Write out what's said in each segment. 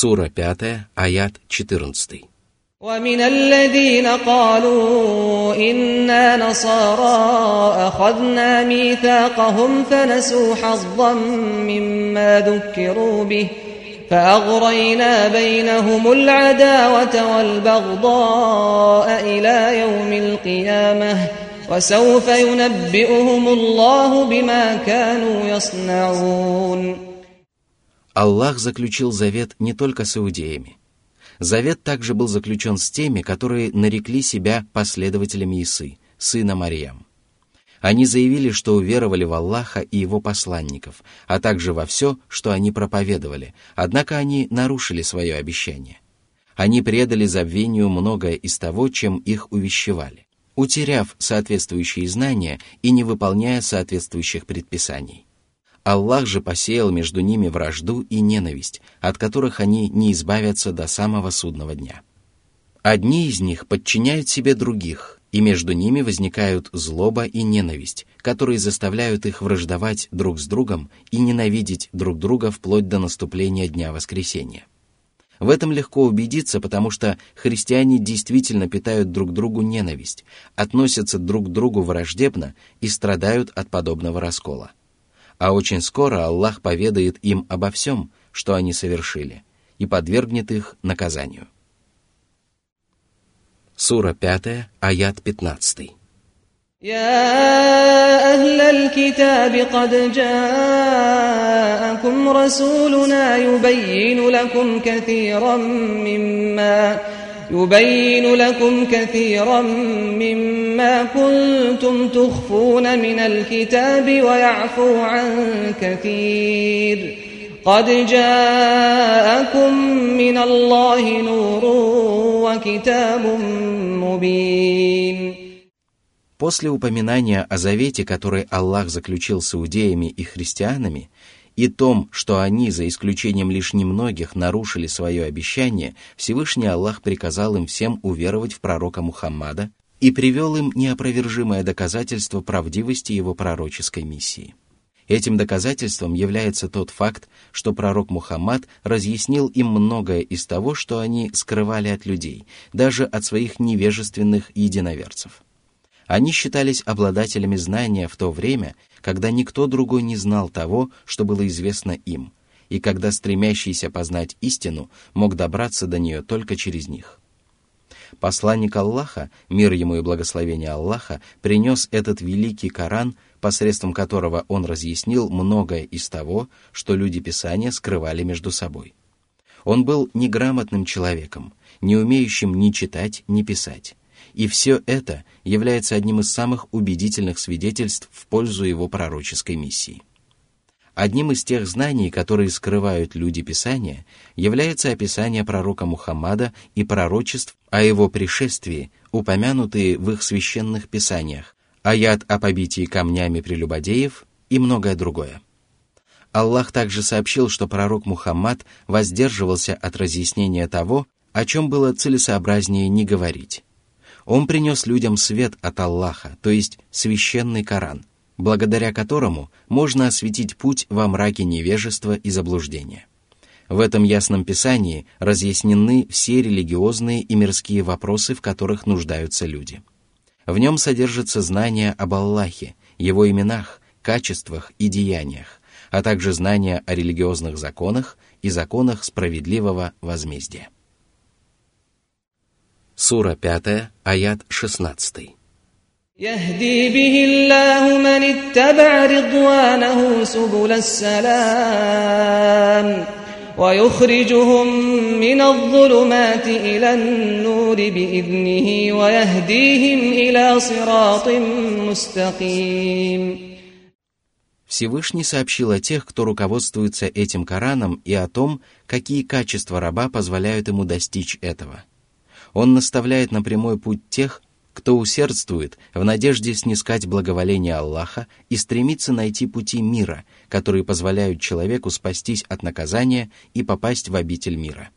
Сура 5, аят 14. ومن الذين قالوا إنا نصارى أخذنا ميثاقهم فنسوا حظا مما ذكروا به فأغرينا بينهم العداوة والبغضاء إلى يوم القيامة وسوف ينبئهم الله بما كانوا يصنعون Аллах заключил завет не только с иудеями. Завет также был заключен с теми, которые нарекли себя последователями Исы, сына Марьям. Они заявили, что уверовали в Аллаха и его посланников, а также во все, что они проповедовали, однако они нарушили свое обещание. Они предали забвению многое из того, чем их увещевали, утеряв соответствующие знания и не выполняя соответствующих предписаний. Аллах же посеял между ними вражду и ненависть, от которых они не избавятся до самого судного дня. Одни из них подчиняют себе других, и между ними возникают злоба и ненависть, которые заставляют их враждовать друг с другом и ненавидеть друг друга вплоть до наступления Дня Воскресения. В этом легко убедиться, потому что христиане действительно питают друг другу ненависть, относятся друг к другу враждебно и страдают от подобного раскола А очень скоро Аллах поведает им обо всем, что они совершили, и подвергнет их наказанию. Сура 5, аят 15. يا أهل الكتاب قد جاءكم رسولنا يبين لكم كثيرا مما يبين لكم كثيرا مما كنتم تخفون من الكتاب ويعفو عن كثير قد جاءكم من الله نور وكتاب مبين После упоминания о завете, который Аллах заключил с иудеями и христианами, и том, что они, за исключением лишь немногих, нарушили свое обещание, Всевышний Аллах приказал им всем уверовать в пророка Мухаммада и привел им неопровержимое доказательство правдивости его пророческой миссии. Этим доказательством является тот факт, что пророк Мухаммад разъяснил им многое из того, что они скрывали от людей, даже от своих невежественных единоверцев. Они считались обладателями знания в то время, когда никто другой не знал того, что было известно им, и когда стремящийся познать истину мог добраться до нее только через них. Посланник Аллаха, мир ему и благословение Аллаха, принес этот великий Коран, посредством которого он разъяснил многое из того, что люди Писания скрывали между собой. Он был неграмотным человеком, не умеющим ни читать, ни писать. И все это является одним из самых убедительных свидетельств в пользу его пророческой миссии. Одним из тех знаний, которые скрывают люди Писания, является описание пророка Мухаммада и пророчеств о его пришествии, упомянутые в их священных писаниях, аят о побитии камнями прелюбодеев и многое другое. Аллах также сообщил, что пророк Мухаммад воздерживался от разъяснения того, о чем было целесообразнее не говорить. Он принес людям свет от Аллаха, то есть священный Коран, благодаря которому можно осветить путь во мраке невежества и заблуждения. В этом ясном писании разъяснены все религиозные и мирские вопросы, в которых нуждаются люди. В нем содержится знание об Аллахе, его именах, качествах и деяниях, а также знание о религиозных законах и законах справедливого возмездия. Сура 5, аят 16. يهدي به الله من اتبع رضوانه سبل السلام ويخرجهم من الظلمات إلى النور بإذنه ويهديهم إلى صراط مستقيم Всевышний сообщил о тех, кто руководствуется этим Кораном, и о том, какие качества раба позволяют ему достичь этого – он наставляет на прямой путь тех, кто усердствует в надежде снискать благоволение Аллаха и стремится найти пути мира, которые позволяют человеку спастись от наказания и попасть в обитель мира.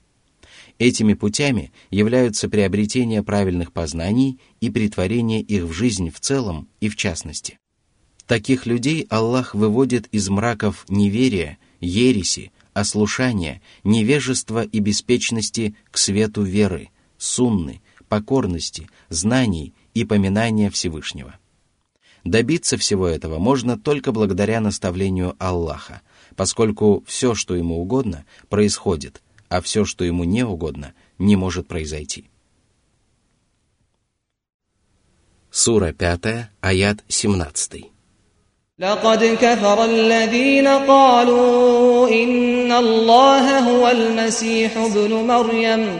Этими путями являются приобретение правильных познаний и притворение их в жизнь в целом и в частности. Таких людей Аллах выводит из мраков неверия, ереси, ослушания, невежества и беспечности к свету веры, сунны, покорности, знаний и поминания Всевышнего. Добиться всего этого можно только благодаря наставлению Аллаха, поскольку все, что ему угодно, происходит, а все, что ему не угодно, не может произойти. Сура 5, аят 17. لقد كفر الذين قالوا إن الله هو المسيح ابن مريم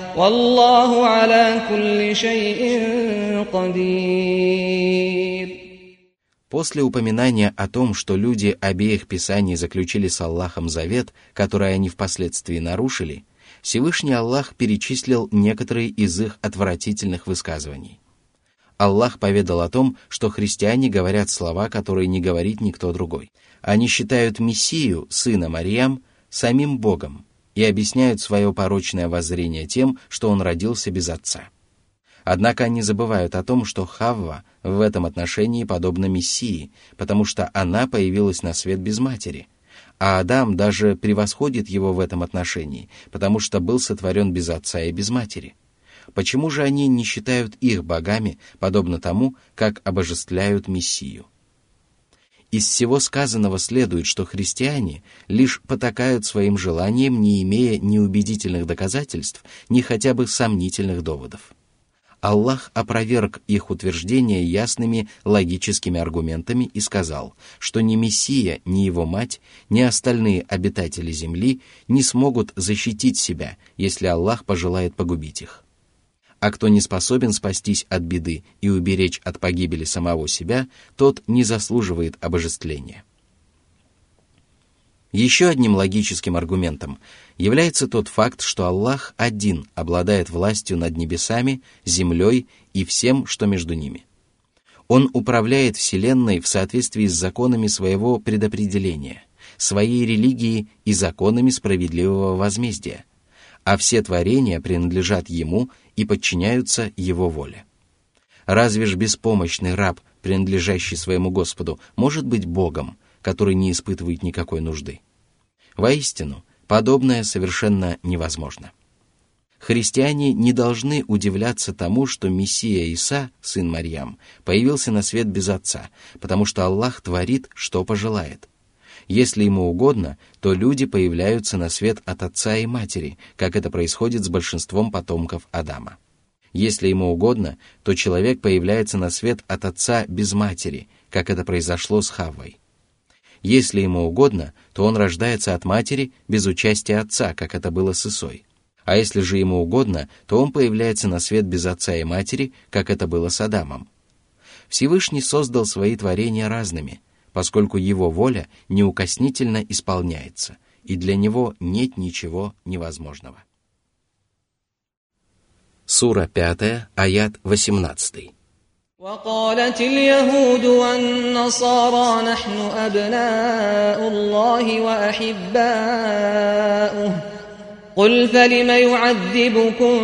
والله على كل شيء قدير После упоминания о том, что люди обеих писаний заключили с Аллахом завет, который они впоследствии нарушили, Всевышний Аллах перечислил некоторые из их отвратительных высказываний. Аллах поведал о том, что христиане говорят слова, которые не говорит никто другой. Они считают Мессию, сына Марьям, самим Богом и объясняют свое порочное воззрение тем, что он родился без отца. Однако они забывают о том, что Хавва в этом отношении подобна Мессии, потому что она появилась на свет без матери, а Адам даже превосходит его в этом отношении, потому что был сотворен без отца и без матери. Почему же они не считают их богами, подобно тому, как обожествляют Мессию? Из всего сказанного следует, что христиане лишь потакают своим желаниям, не имея ни убедительных доказательств, ни хотя бы сомнительных доводов. Аллах опроверг их утверждения ясными логическими аргументами и сказал, что ни Мессия, ни его мать, ни остальные обитатели земли не смогут защитить себя, если Аллах пожелает погубить их. А кто не способен спастись от беды и уберечь от погибели самого себя, тот не заслуживает обожествления. Еще одним логическим аргументом является тот факт, что Аллах один обладает властью над небесами, землей и всем, что между ними. Он управляет Вселенной в соответствии с законами своего предопределения, своей религией и законами справедливого возмездия, а все творения принадлежат Ему и подчиняются Его воле. Разве ж беспомощный раб, принадлежащий своему Господу, может быть Богом, который не испытывает никакой нужды. Воистину, подобное совершенно невозможно. Христиане не должны удивляться тому, что Мессия Иса, сын Марьям, появился на свет без отца, потому что Аллах творит, что пожелает. Если ему угодно, то люди появляются на свет от отца и матери, как это происходит с большинством потомков Адама. Если ему угодно, то человек появляется на свет от отца без матери, как это произошло с Хаввой. Если ему угодно, то он рождается от матери без участия отца, как это было с Исой. А если же ему угодно, то он появляется на свет без отца и матери, как это было с Адамом. Всевышний создал свои творения разными, поскольку его воля неукоснительно исполняется, и для него нет ничего невозможного. Сура 5, аят 18. وقالت اليهود والنصارى نحن أبناء الله وأحباؤه قل فلم يعذبكم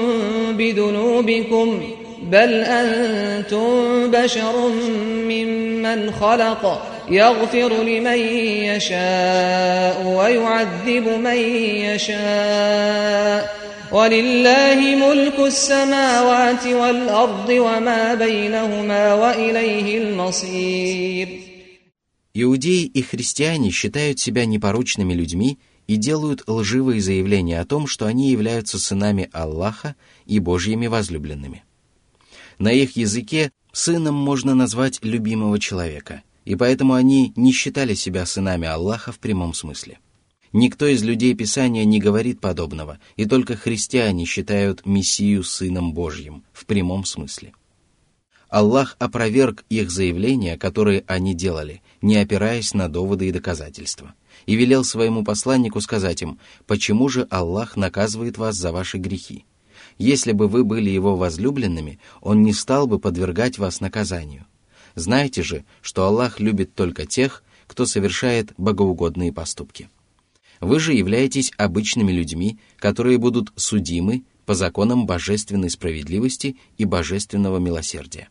بذنوبكم بل أنتم بشر ممن خلق يغفر لمن يشاء ويعذب من يشاء ولله ملك السماوات والأرض وما بينهما وإليه المصير Иудеи и христиане считают себя непорочными людьми и делают лживые заявления о том, что они являются сынами Аллаха и Божьими возлюбленными. На их языке сыном можно назвать любимого человека, – и поэтому они не считали себя сынами Аллаха в прямом смысле. Никто из людей Писания не говорит подобного, и только христиане считают Мессию Сыном Божьим в прямом смысле. Аллах опроверг их заявления, которые они делали, не опираясь на доводы и доказательства, и велел своему посланнику сказать им, почему же Аллах наказывает вас за ваши грехи. Если бы вы были его возлюбленными, он не стал бы подвергать вас наказанию. Знайте же, что Аллах любит только тех, кто совершает богоугодные поступки. Вы же являетесь обычными людьми, которые будут судимы по законам божественной справедливости и божественного милосердия.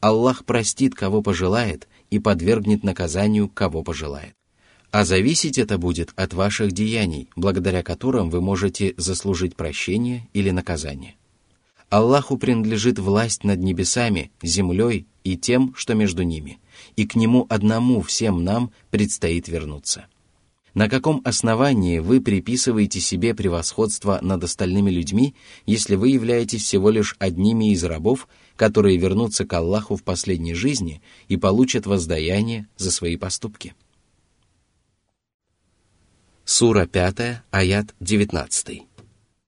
Аллах простит, кого пожелает, и подвергнет наказанию, кого пожелает. А зависеть это будет от ваших деяний, благодаря которым вы можете заслужить прощение или наказание. Аллаху принадлежит власть над небесами, землей и тем, что между ними, и к Нему одному всем нам предстоит вернуться. На каком основании вы приписываете себе превосходство над остальными людьми, если вы являетесь всего лишь одними из рабов, которые вернутся к Аллаху в последней жизни и получат воздаяние за свои поступки? Сура 5, аят 19.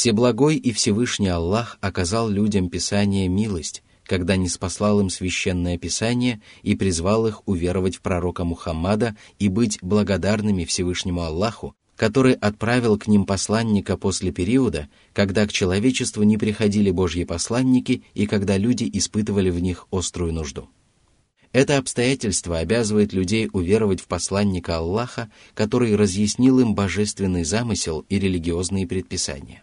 Всеблагой и Всевышний Аллах оказал людям Писание милость, когда не спаслал им священное Писание и призвал их уверовать в пророка Мухаммада и быть благодарными Всевышнему Аллаху, который отправил к ним посланника после периода, когда к человечеству не приходили Божьи посланники и когда люди испытывали в них острую нужду. Это обстоятельство обязывает людей уверовать в посланника Аллаха, который разъяснил им божественный замысел и религиозные предписания.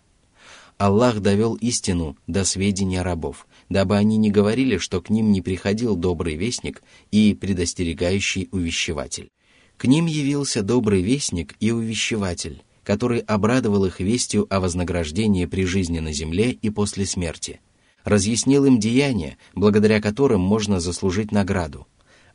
Аллах довел истину до сведения рабов, дабы они не говорили, что к ним не приходил добрый вестник и предостерегающий увещеватель. К ним явился добрый вестник и увещеватель, который обрадовал их вестью о вознаграждении при жизни на земле и после смерти, разъяснил им деяния, благодаря которым можно заслужить награду,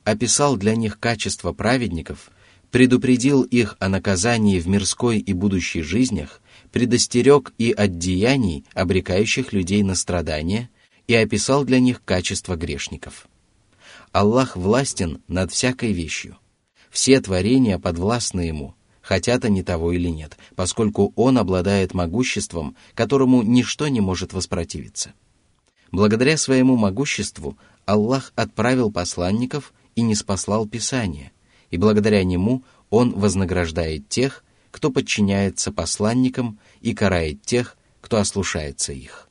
описал для них качества праведников, предупредил их о наказании в мирской и будущей жизнях предостерег и от деяний, обрекающих людей на страдания, и описал для них качества грешников. Аллах властен над всякой вещью. Все творения подвластны Ему, хотят они того или нет, поскольку Он обладает могуществом, которому ничто не может воспротивиться. Благодаря своему могуществу Аллах отправил посланников и не спаслал Писание, и благодаря нему Он вознаграждает тех, кто подчиняется посланникам и карает тех, кто ослушается их.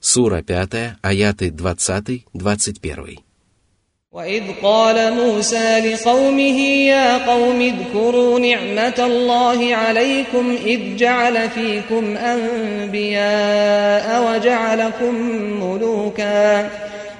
Сура 5, аяты 20-21. وإذ قال موسى لقومه يا قوم اذكروا نعمة الله عليكم إذ جعل فيكم أنبياء وجعلكم ملوكاً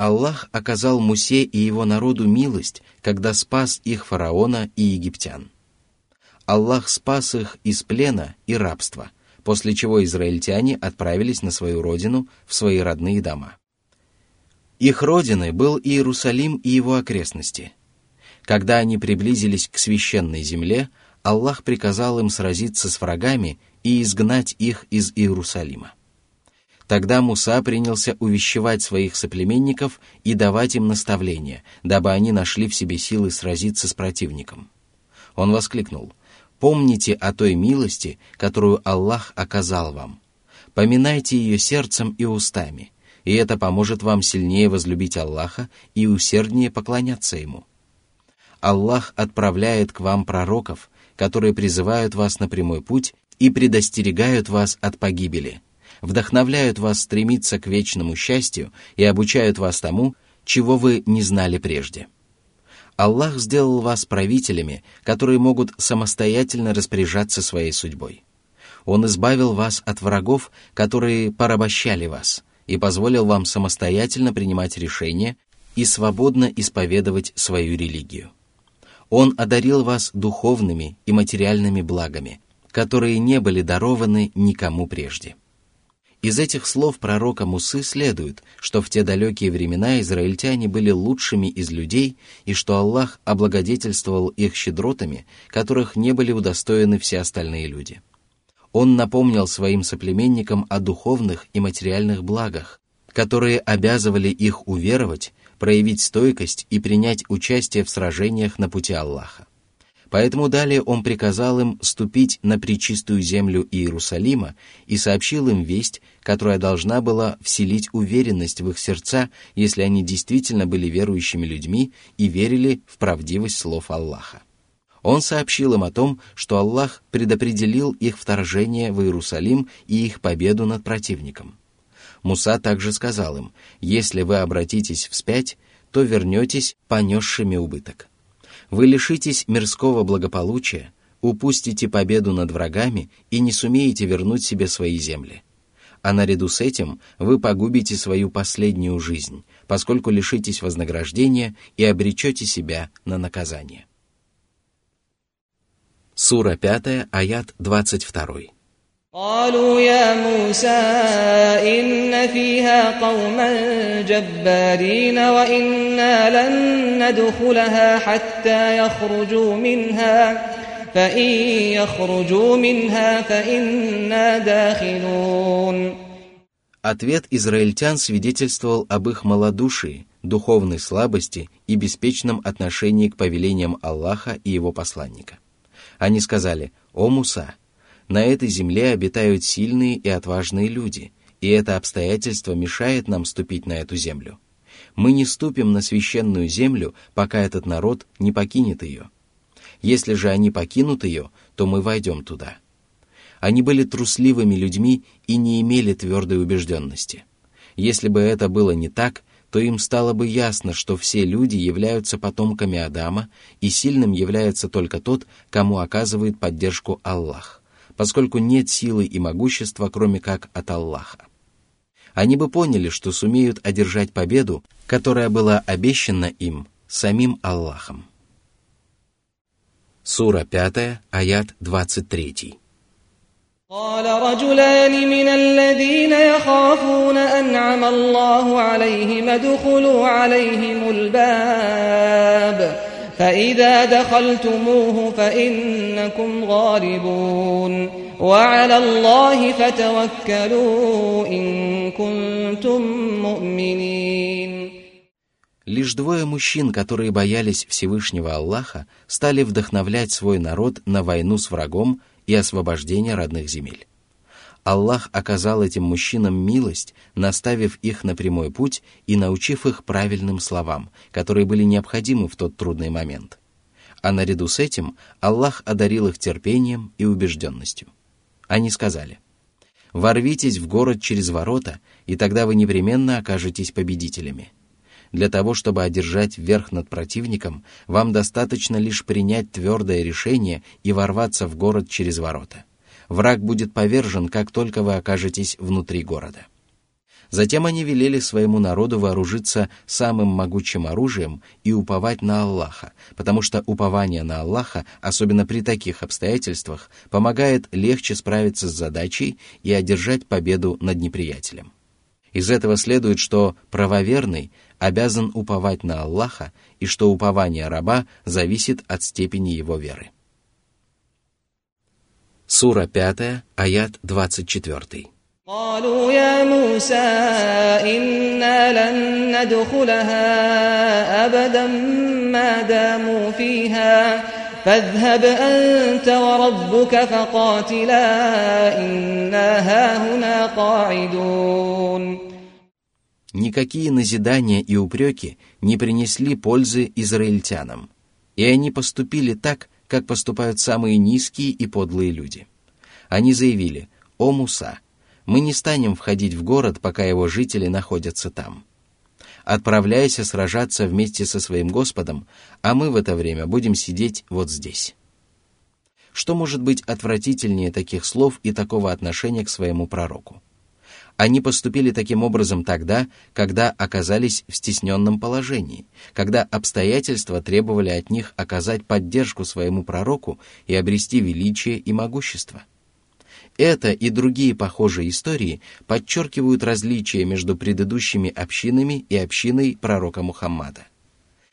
Аллах оказал Мусе и его народу милость, когда спас их фараона и египтян. Аллах спас их из плена и рабства, после чего израильтяне отправились на свою родину, в свои родные дома. Их родиной был Иерусалим и его окрестности. Когда они приблизились к священной земле, Аллах приказал им сразиться с врагами и изгнать их из Иерусалима. Тогда Муса принялся увещевать своих соплеменников и давать им наставления, дабы они нашли в себе силы сразиться с противником. Он воскликнул, «Помните о той милости, которую Аллах оказал вам. Поминайте ее сердцем и устами, и это поможет вам сильнее возлюбить Аллаха и усерднее поклоняться Ему. Аллах отправляет к вам пророков, которые призывают вас на прямой путь и предостерегают вас от погибели» вдохновляют вас стремиться к вечному счастью и обучают вас тому, чего вы не знали прежде. Аллах сделал вас правителями, которые могут самостоятельно распоряжаться своей судьбой. Он избавил вас от врагов, которые порабощали вас, и позволил вам самостоятельно принимать решения и свободно исповедовать свою религию. Он одарил вас духовными и материальными благами, которые не были дарованы никому прежде. Из этих слов пророка Мусы следует, что в те далекие времена израильтяне были лучшими из людей и что Аллах облагодетельствовал их щедротами, которых не были удостоены все остальные люди. Он напомнил своим соплеменникам о духовных и материальных благах, которые обязывали их уверовать, проявить стойкость и принять участие в сражениях на пути Аллаха. Поэтому далее он приказал им ступить на причистую землю Иерусалима и сообщил им весть, которая должна была вселить уверенность в их сердца, если они действительно были верующими людьми и верили в правдивость слов Аллаха. Он сообщил им о том, что Аллах предопределил их вторжение в Иерусалим и их победу над противником. Муса также сказал им, если вы обратитесь вспять, то вернетесь понесшими убыток вы лишитесь мирского благополучия, упустите победу над врагами и не сумеете вернуть себе свои земли. А наряду с этим вы погубите свою последнюю жизнь, поскольку лишитесь вознаграждения и обречете себя на наказание. Сура 5, аят 22. قالوا يا موسى إن فيها قوما جبارين وإنا لن ندخلها حتى يخرجوا منها فإن يخرجوا منها فإنا داخلون Ответ израильтян свидетельствовал об их малодушии, духовной слабости и беспечном отношении к повелениям Аллаха и его посланника. Они сказали, «О Муса, на этой земле обитают сильные и отважные люди, и это обстоятельство мешает нам ступить на эту землю. Мы не ступим на священную землю, пока этот народ не покинет ее. Если же они покинут ее, то мы войдем туда. Они были трусливыми людьми и не имели твердой убежденности. Если бы это было не так, то им стало бы ясно, что все люди являются потомками Адама, и сильным является только тот, кому оказывает поддержку Аллах поскольку нет силы и могущества, кроме как от Аллаха. Они бы поняли, что сумеют одержать победу, которая была обещана им самим Аллахом. Сура 5, аят 23. قال رجلان من الذين يخافون أنعم الله عليهم ادخلوا عليهم الباب فإذا دخلتموه فإنكم غالبون وعلى الله فتوكلوا إن كنتم مؤمنين Лишь двое мужчин, которые боялись Всевышнего Аллаха, стали вдохновлять свой народ на войну с врагом и освобождение родных земель. Аллах оказал этим мужчинам милость, наставив их на прямой путь и научив их правильным словам, которые были необходимы в тот трудный момент. А наряду с этим Аллах одарил их терпением и убежденностью. Они сказали, «Ворвитесь в город через ворота, и тогда вы непременно окажетесь победителями. Для того, чтобы одержать верх над противником, вам достаточно лишь принять твердое решение и ворваться в город через ворота враг будет повержен, как только вы окажетесь внутри города. Затем они велели своему народу вооружиться самым могучим оружием и уповать на Аллаха, потому что упование на Аллаха, особенно при таких обстоятельствах, помогает легче справиться с задачей и одержать победу над неприятелем. Из этого следует, что правоверный обязан уповать на Аллаха и что упование раба зависит от степени его веры. Сура 5, аят 24. قالوا يا موسى إنا لن ندخلها أبدا ما داموا فيها فاذهب أنت وربك فقاتلا إنا هاهنا قاعدون Никакие назидания и упреки не принесли пользы израильтянам, и они поступили так, как поступают самые низкие и подлые люди. Они заявили, «О Муса, мы не станем входить в город, пока его жители находятся там. Отправляйся сражаться вместе со своим Господом, а мы в это время будем сидеть вот здесь». Что может быть отвратительнее таких слов и такого отношения к своему пророку? Они поступили таким образом тогда, когда оказались в стесненном положении, когда обстоятельства требовали от них оказать поддержку своему пророку и обрести величие и могущество. Это и другие похожие истории подчеркивают различия между предыдущими общинами и общиной пророка Мухаммада.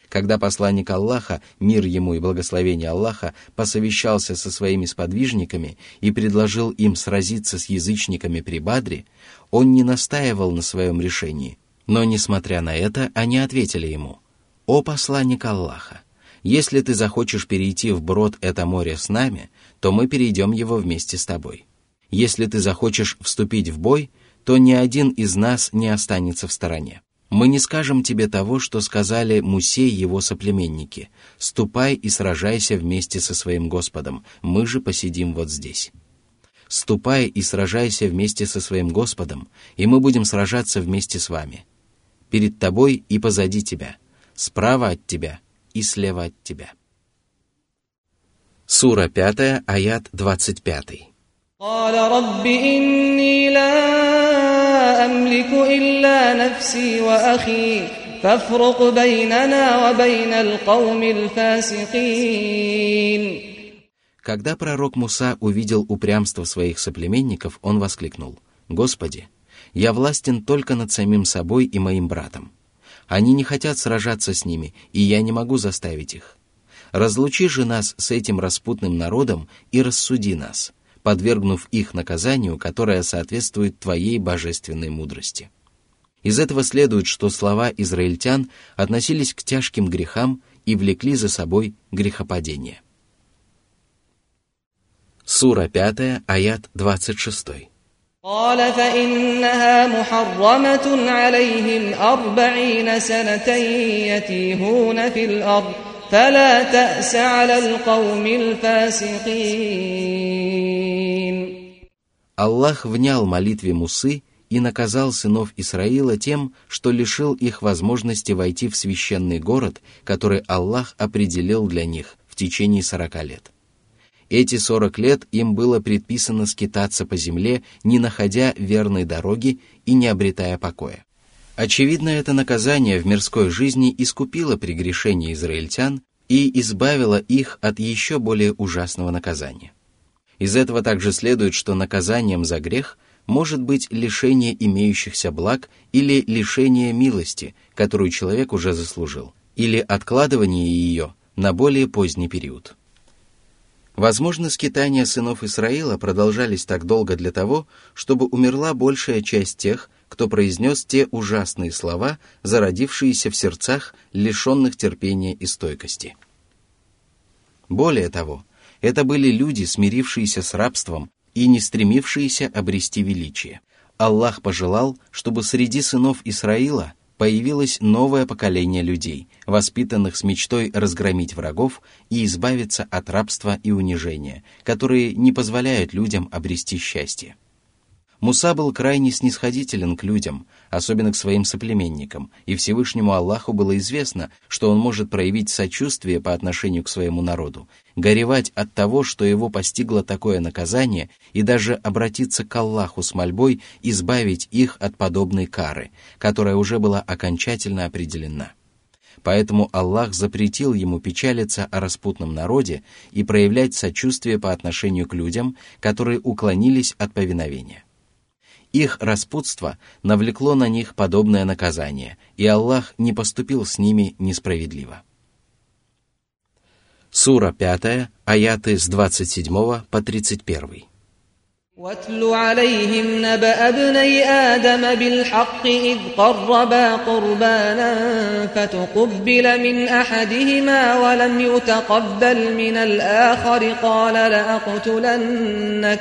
Когда посланник Аллаха, мир ему и благословение Аллаха, посовещался со своими сподвижниками и предложил им сразиться с язычниками при Бадре, он не настаивал на своем решении, но, несмотря на это, они ответили ему, «О посланник Аллаха, если ты захочешь перейти в брод это море с нами, то мы перейдем его вместе с тобой. Если ты захочешь вступить в бой, то ни один из нас не останется в стороне. Мы не скажем тебе того, что сказали Мусей его соплеменники. Ступай и сражайся вместе со своим Господом, мы же посидим вот здесь Ступай и сражайся вместе со своим Господом, и мы будем сражаться вместе с вами. Перед тобой и позади тебя, справа от тебя и слева от тебя. Сура 5, аят 25. قال رب إني لا أملك إلا نفسي وأخي فافرق بيننا وبين القوم الفاسقين когда пророк Муса увидел упрямство своих соплеменников, он воскликнул, «Господи, я властен только над самим собой и моим братом. Они не хотят сражаться с ними, и я не могу заставить их. Разлучи же нас с этим распутным народом и рассуди нас» подвергнув их наказанию, которое соответствует твоей божественной мудрости. Из этого следует, что слова израильтян относились к тяжким грехам и влекли за собой грехопадение. Сура 5, аят 26. قال فإنها محرمة عليهم أربعين سنة يتيهون في الأرض فلا تأس على القوم الفاسقين Аллах внял молитве Мусы и наказал сынов Исраила тем, что лишил их возможности войти в священный город, который Аллах определил для них в течение сорока лет. Эти сорок лет им было предписано скитаться по земле, не находя верной дороги и не обретая покоя. Очевидно, это наказание в мирской жизни искупило прегрешение израильтян и избавило их от еще более ужасного наказания. Из этого также следует, что наказанием за грех может быть лишение имеющихся благ или лишение милости, которую человек уже заслужил, или откладывание ее на более поздний период. Возможно, скитания сынов Исраила продолжались так долго для того, чтобы умерла большая часть тех, кто произнес те ужасные слова, зародившиеся в сердцах, лишенных терпения и стойкости. Более того, это были люди, смирившиеся с рабством и не стремившиеся обрести величие. Аллах пожелал, чтобы среди сынов Исраила появилось новое поколение людей, воспитанных с мечтой разгромить врагов и избавиться от рабства и унижения, которые не позволяют людям обрести счастье. Муса был крайне снисходителен к людям, особенно к своим соплеменникам, и Всевышнему Аллаху было известно, что он может проявить сочувствие по отношению к своему народу, горевать от того, что его постигло такое наказание, и даже обратиться к Аллаху с мольбой избавить их от подобной кары, которая уже была окончательно определена. Поэтому Аллах запретил ему печалиться о распутном народе и проявлять сочувствие по отношению к людям, которые уклонились от повиновения. Их распутство навлекло на них подобное наказание, и Аллах не поступил с ними несправедливо. Сура 5, аяты с 27 по 31. واتل عليهم نبأ ابني آدم بالحق إذ قربا قربانا فتقبل من أحدهما ولم يتقبل من الآخر قال لأقتلنك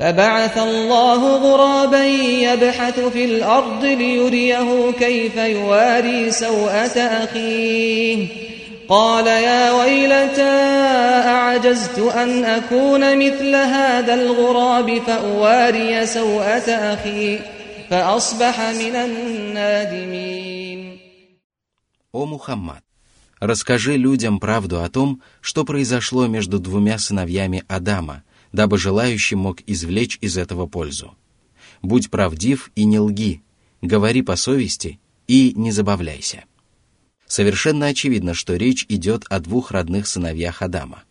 فبعث الله غرابا يبحث في الأرض ليريه كيف يواري سوءة أخيه قال يا ويلتى أعجزت أن أكون مثل هذا الغراب فأواري سوءة أخي فأصبح من النادمين «О Мухаммад, расскажи людям правду о том, что произошло между двумя сыновьями Адама, дабы желающий мог извлечь из этого пользу. Будь правдив и не лги, говори по совести и не забавляйся». Совершенно очевидно, что речь идет о двух родных сыновьях Адама.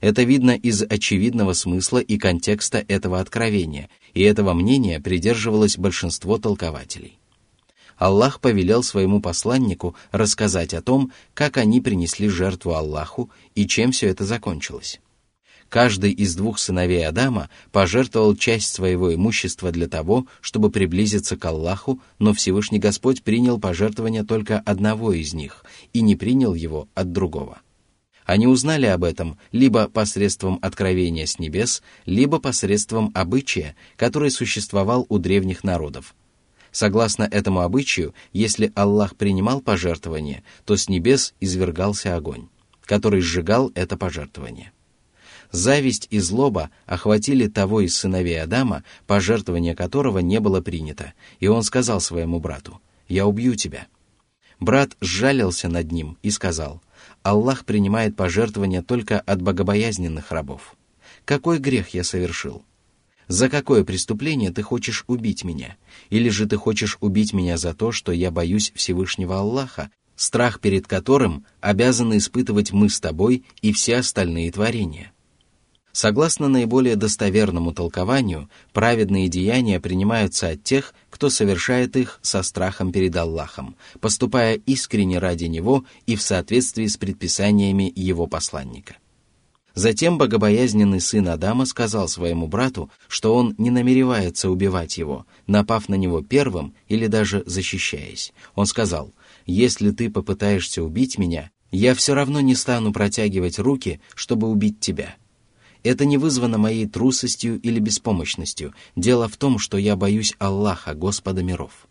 Это видно из очевидного смысла и контекста этого откровения, и этого мнения придерживалось большинство толкователей. Аллах повелел своему посланнику рассказать о том, как они принесли жертву Аллаху и чем все это закончилось. Каждый из двух сыновей Адама пожертвовал часть своего имущества для того, чтобы приблизиться к Аллаху, но Всевышний Господь принял пожертвование только одного из них и не принял его от другого. Они узнали об этом либо посредством откровения с небес, либо посредством обычая, который существовал у древних народов – Согласно этому обычаю, если Аллах принимал пожертвование, то с небес извергался огонь, который сжигал это пожертвование. Зависть и злоба охватили того из сыновей Адама, пожертвование которого не было принято, и он сказал своему брату, «Я убью тебя». Брат сжалился над ним и сказал, «Аллах принимает пожертвования только от богобоязненных рабов. Какой грех я совершил?» За какое преступление ты хочешь убить меня? Или же ты хочешь убить меня за то, что я боюсь Всевышнего Аллаха, страх перед которым обязаны испытывать мы с тобой и все остальные творения? Согласно наиболее достоверному толкованию, праведные деяния принимаются от тех, кто совершает их со страхом перед Аллахом, поступая искренне ради Него и в соответствии с предписаниями Его посланника. Затем богобоязненный сын Адама сказал своему брату, что он не намеревается убивать его, напав на него первым или даже защищаясь. Он сказал, «Если ты попытаешься убить меня, я все равно не стану протягивать руки, чтобы убить тебя». Это не вызвано моей трусостью или беспомощностью. Дело в том, что я боюсь Аллаха, Господа миров.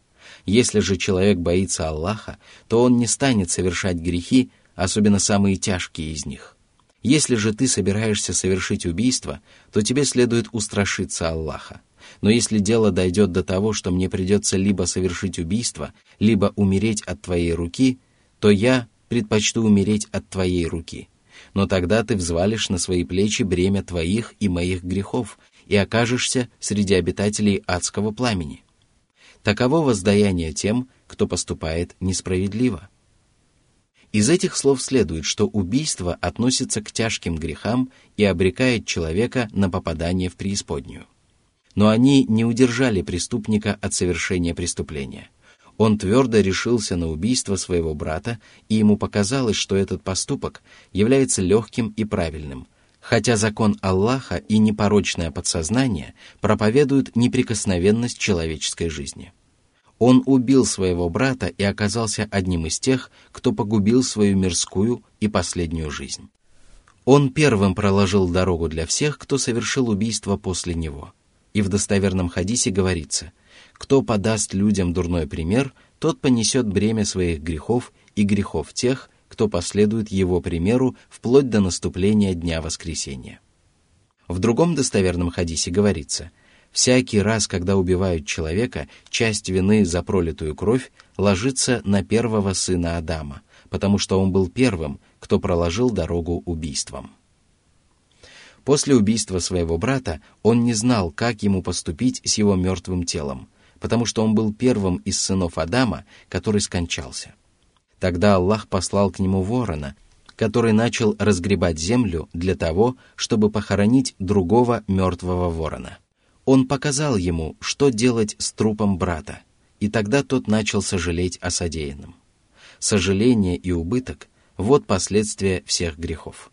Если же человек боится Аллаха, то он не станет совершать грехи, особенно самые тяжкие из них. Если же ты собираешься совершить убийство, то тебе следует устрашиться Аллаха. Но если дело дойдет до того, что мне придется либо совершить убийство, либо умереть от твоей руки, то я предпочту умереть от твоей руки. Но тогда ты взвалишь на свои плечи бремя твоих и моих грехов и окажешься среди обитателей адского пламени. Таково воздаяние тем, кто поступает несправедливо. Из этих слов следует, что убийство относится к тяжким грехам и обрекает человека на попадание в преисподнюю. Но они не удержали преступника от совершения преступления. Он твердо решился на убийство своего брата, и ему показалось, что этот поступок является легким и правильным, хотя закон Аллаха и непорочное подсознание проповедуют неприкосновенность человеческой жизни. Он убил своего брата и оказался одним из тех, кто погубил свою мирскую и последнюю жизнь. Он первым проложил дорогу для всех, кто совершил убийство после него. И в достоверном хадисе говорится, кто подаст людям дурной пример, тот понесет бремя своих грехов и грехов тех, кто последует его примеру вплоть до наступления Дня Воскресения. В другом достоверном хадисе говорится – Всякий раз, когда убивают человека, часть вины за пролитую кровь ложится на первого сына Адама, потому что он был первым, кто проложил дорогу убийствам. После убийства своего брата он не знал, как ему поступить с его мертвым телом, потому что он был первым из сынов Адама, который скончался. Тогда Аллах послал к нему ворона, который начал разгребать землю для того, чтобы похоронить другого мертвого ворона он показал ему, что делать с трупом брата, и тогда тот начал сожалеть о содеянном. сожаление и убыток – вот последствия всех грехов.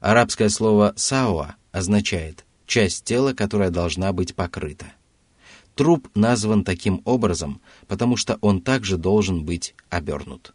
Арабское слово «сауа» означает часть тела, которая должна быть покрыта. Труп назван таким образом, потому что он также должен быть обернут.